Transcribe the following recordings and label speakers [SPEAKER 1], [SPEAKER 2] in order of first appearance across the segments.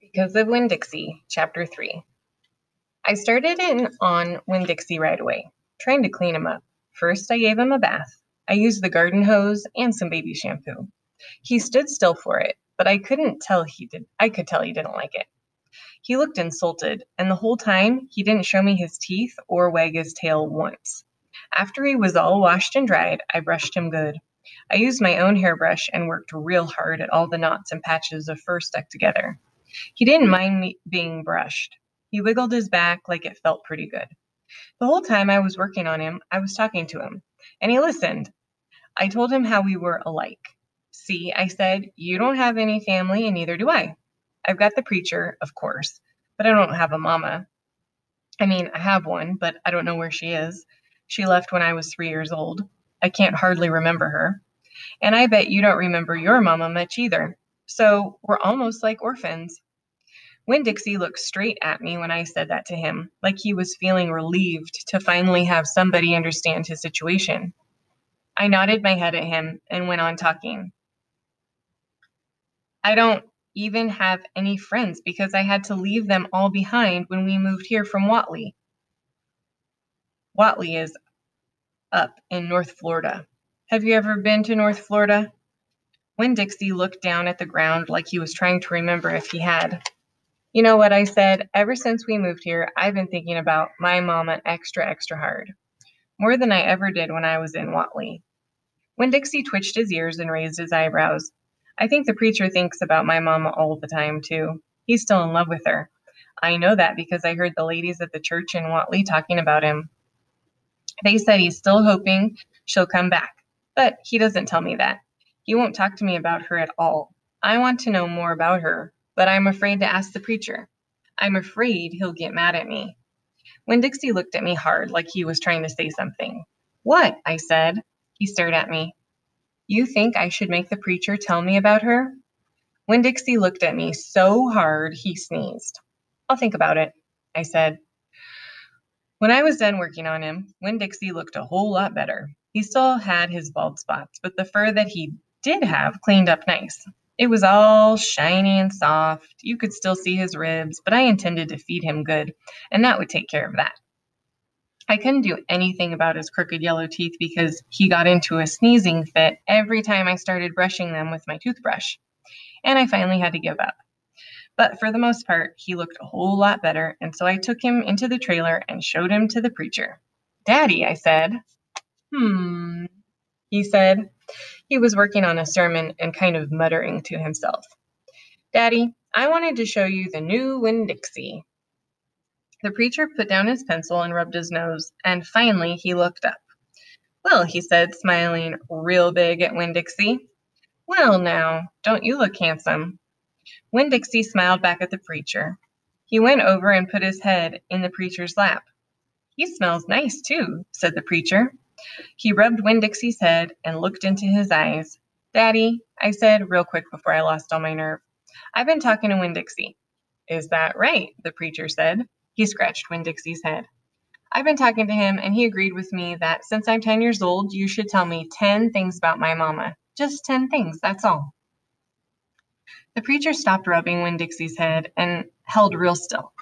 [SPEAKER 1] Because of Winn Dixie, Chapter 3. I started in on Winn Dixie right away, trying to clean him up. First, I gave him a bath. I used the garden hose and some baby shampoo. He stood still for it, but I couldn't tell he did I could tell he didn't like it. He looked insulted, and the whole time he didn't show me his teeth or wag his tail once. After he was all washed and dried, I brushed him good. I used my own hairbrush and worked real hard at all the knots and patches of fur stuck together. He didn't mind me being brushed. He wiggled his back like it felt pretty good. The whole time I was working on him, I was talking to him, and he listened. I told him how we were alike. See, I said, you don't have any family, and neither do I. I've got the preacher, of course, but I don't have a mama. I mean, I have one, but I don't know where she is. She left when I was three years old. I can't hardly remember her. And I bet you don't remember your mama much either. So we're almost like orphans. Winn Dixie looked straight at me when I said that to him, like he was feeling relieved to finally have somebody understand his situation. I nodded my head at him and went on talking. I don't even have any friends because I had to leave them all behind when we moved here from Watley. Watley is up in North Florida. Have you ever been to North Florida? Winn Dixie looked down at the ground like he was trying to remember if he had. You know what I said? Ever since we moved here, I've been thinking about my mama extra, extra hard. More than I ever did when I was in Watley. Winn Dixie twitched his ears and raised his eyebrows. I think the preacher thinks about my mama all the time, too. He's still in love with her. I know that because I heard the ladies at the church in Watley talking about him. They said he's still hoping she'll come back, but he doesn't tell me that. He won't talk to me about her at all. I want to know more about her, but I'm afraid to ask the preacher. I'm afraid he'll get mad at me. Winn Dixie looked at me hard, like he was trying to say something. What? I said. He stared at me. You think I should make the preacher tell me about her? Winn Dixie looked at me so hard he sneezed. I'll think about it, I said. When I was done working on him, Winn Dixie looked a whole lot better. He still had his bald spots, but the fur that he did have cleaned up nice. It was all shiny and soft. You could still see his ribs, but I intended to feed him good, and that would take care of that. I couldn't do anything about his crooked yellow teeth because he got into a sneezing fit every time I started brushing them with my toothbrush. And I finally had to give up. But for the most part, he looked a whole lot better, and so I took him into the trailer and showed him to the preacher. Daddy, I said. Hmm, he said. He was working on a sermon and kind of muttering to himself. Daddy, I wanted to show you the new Winn Dixie. The preacher put down his pencil and rubbed his nose, and finally he looked up. Well, he said, smiling real big at Winn Dixie. Well, now, don't you look handsome? Winn Dixie smiled back at the preacher. He went over and put his head in the preacher's lap. He smells nice, too, said the preacher. He rubbed Winn Dixie's head and looked into his eyes. Daddy, I said real quick before I lost all my nerve, I've been talking to Winn Dixie. Is that right? the preacher said. He scratched Winn Dixie's head. I've been talking to him, and he agreed with me that since I'm 10 years old, you should tell me 10 things about my mama. Just 10 things, that's all. The preacher stopped rubbing Winn Dixie's head and held real still.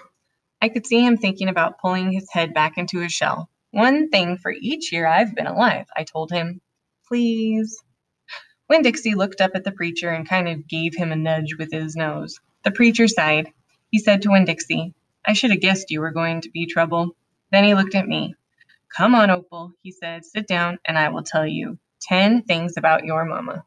[SPEAKER 1] I could see him thinking about pulling his head back into his shell. One thing for each year I've been alive, I told him. Please. Winn Dixie looked up at the preacher and kind of gave him a nudge with his nose. The preacher sighed. He said to Winn Dixie, I should have guessed you were going to be trouble. Then he looked at me. Come on, Opal, he said. Sit down and I will tell you 10 things about your mama.